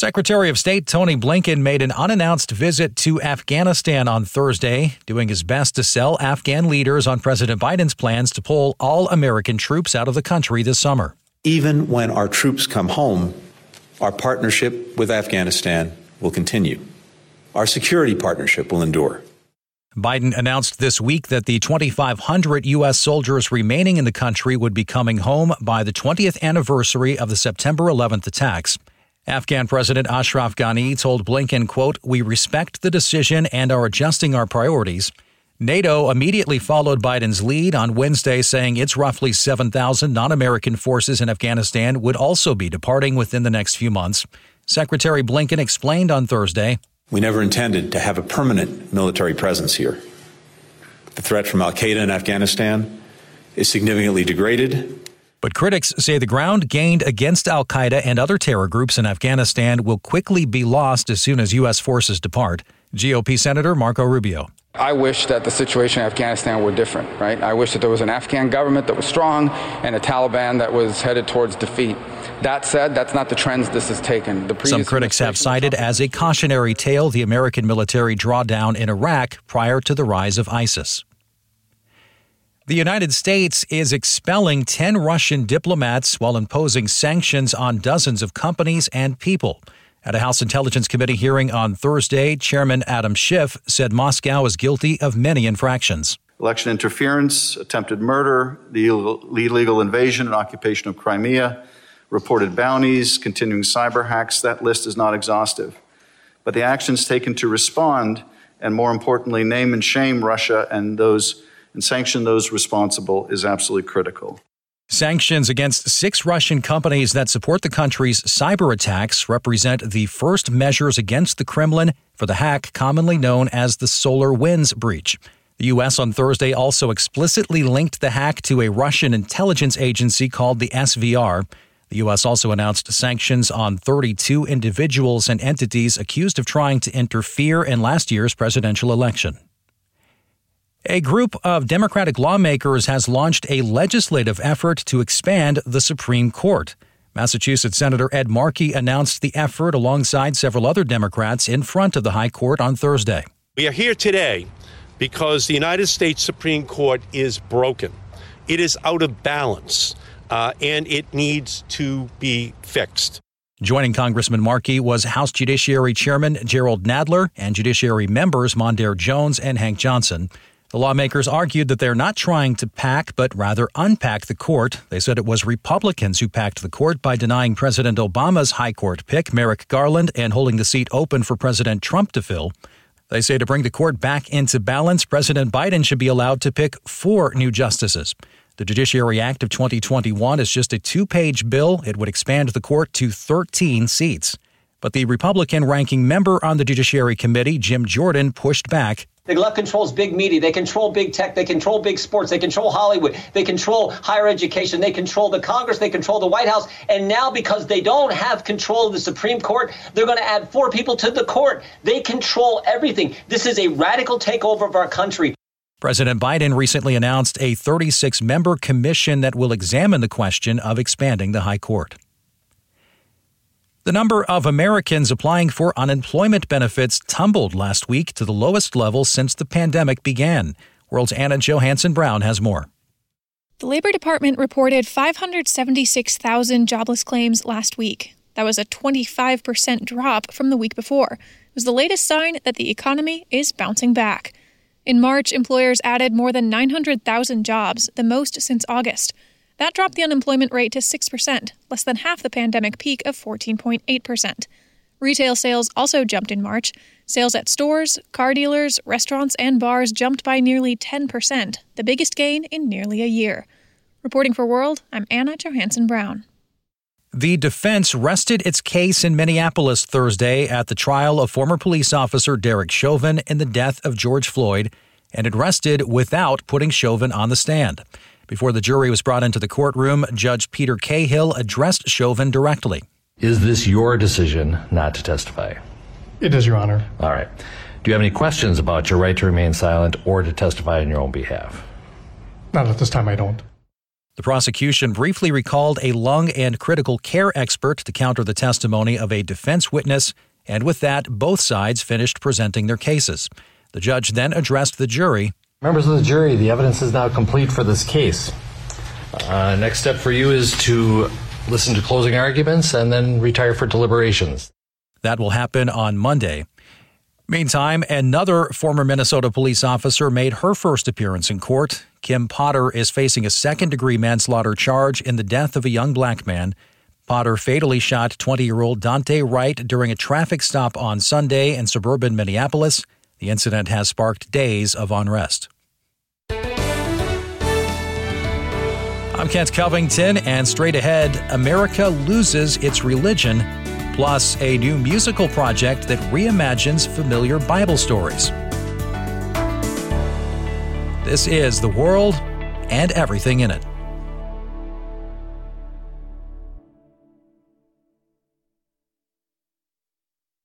Secretary of State Tony Blinken made an unannounced visit to Afghanistan on Thursday, doing his best to sell Afghan leaders on President Biden's plans to pull all American troops out of the country this summer. Even when our troops come home, our partnership with Afghanistan will continue. Our security partnership will endure. Biden announced this week that the 2,500 U.S. soldiers remaining in the country would be coming home by the 20th anniversary of the September 11th attacks. Afghan President Ashraf Ghani told Blinken, quote, We respect the decision and are adjusting our priorities. NATO immediately followed Biden's lead on Wednesday, saying its roughly 7,000 non American forces in Afghanistan would also be departing within the next few months. Secretary Blinken explained on Thursday We never intended to have a permanent military presence here. The threat from Al Qaeda in Afghanistan is significantly degraded but critics say the ground gained against Al Qaeda and other terror groups in Afghanistan will quickly be lost as soon as U.S. forces depart. GOP Senator Marco Rubio. I wish that the situation in Afghanistan were different, right? I wish that there was an Afghan government that was strong and a Taliban that was headed towards defeat. That said, that's not the trends this has taken. Some critics have cited as a cautionary tale the American military drawdown in Iraq prior to the rise of ISIS. The United States is expelling 10 Russian diplomats while imposing sanctions on dozens of companies and people. At a House Intelligence Committee hearing on Thursday, Chairman Adam Schiff said Moscow is guilty of many infractions. Election interference, attempted murder, the illegal invasion and occupation of Crimea, reported bounties, continuing cyber hacks. That list is not exhaustive. But the actions taken to respond, and more importantly, name and shame Russia and those and sanction those responsible is absolutely critical. Sanctions against six Russian companies that support the country's cyber attacks represent the first measures against the Kremlin for the hack commonly known as the SolarWinds breach. The U.S. on Thursday also explicitly linked the hack to a Russian intelligence agency called the SVR. The U.S. also announced sanctions on 32 individuals and entities accused of trying to interfere in last year's presidential election. A group of Democratic lawmakers has launched a legislative effort to expand the Supreme Court. Massachusetts Senator Ed Markey announced the effort alongside several other Democrats in front of the High Court on Thursday. We are here today because the United States Supreme Court is broken. It is out of balance, uh, and it needs to be fixed. Joining Congressman Markey was House Judiciary Chairman Gerald Nadler and Judiciary members Mondaire Jones and Hank Johnson. The lawmakers argued that they're not trying to pack, but rather unpack the court. They said it was Republicans who packed the court by denying President Obama's high court pick, Merrick Garland, and holding the seat open for President Trump to fill. They say to bring the court back into balance, President Biden should be allowed to pick four new justices. The Judiciary Act of 2021 is just a two page bill. It would expand the court to 13 seats. But the Republican ranking member on the Judiciary Committee, Jim Jordan, pushed back. The left controls big media. They control big tech. They control big sports. They control Hollywood. They control higher education. They control the Congress. They control the White House. And now, because they don't have control of the Supreme Court, they're going to add four people to the court. They control everything. This is a radical takeover of our country. President Biden recently announced a 36 member commission that will examine the question of expanding the High Court. The number of Americans applying for unemployment benefits tumbled last week to the lowest level since the pandemic began. World's Anna Johansen Brown has more. The Labor Department reported 576,000 jobless claims last week. That was a 25% drop from the week before. It was the latest sign that the economy is bouncing back. In March, employers added more than 900,000 jobs, the most since August. That dropped the unemployment rate to 6%, less than half the pandemic peak of 14.8%. Retail sales also jumped in March. Sales at stores, car dealers, restaurants, and bars jumped by nearly 10%, the biggest gain in nearly a year. Reporting for World, I'm Anna Johansen Brown. The defense rested its case in Minneapolis Thursday at the trial of former police officer Derek Chauvin in the death of George Floyd, and it rested without putting Chauvin on the stand. Before the jury was brought into the courtroom, Judge Peter Cahill addressed Chauvin directly. Is this your decision not to testify? It is, Your Honor. All right. Do you have any questions about your right to remain silent or to testify on your own behalf? Not at this time, I don't. The prosecution briefly recalled a lung and critical care expert to counter the testimony of a defense witness, and with that, both sides finished presenting their cases. The judge then addressed the jury. Members of the jury, the evidence is now complete for this case. Uh, next step for you is to listen to closing arguments and then retire for deliberations. That will happen on Monday. Meantime, another former Minnesota police officer made her first appearance in court. Kim Potter is facing a second degree manslaughter charge in the death of a young black man. Potter fatally shot 20 year old Daunte Wright during a traffic stop on Sunday in suburban Minneapolis. The incident has sparked days of unrest. I'm Kent Covington, and straight ahead, America loses its religion plus a new musical project that reimagines familiar Bible stories. This is The World and Everything in It.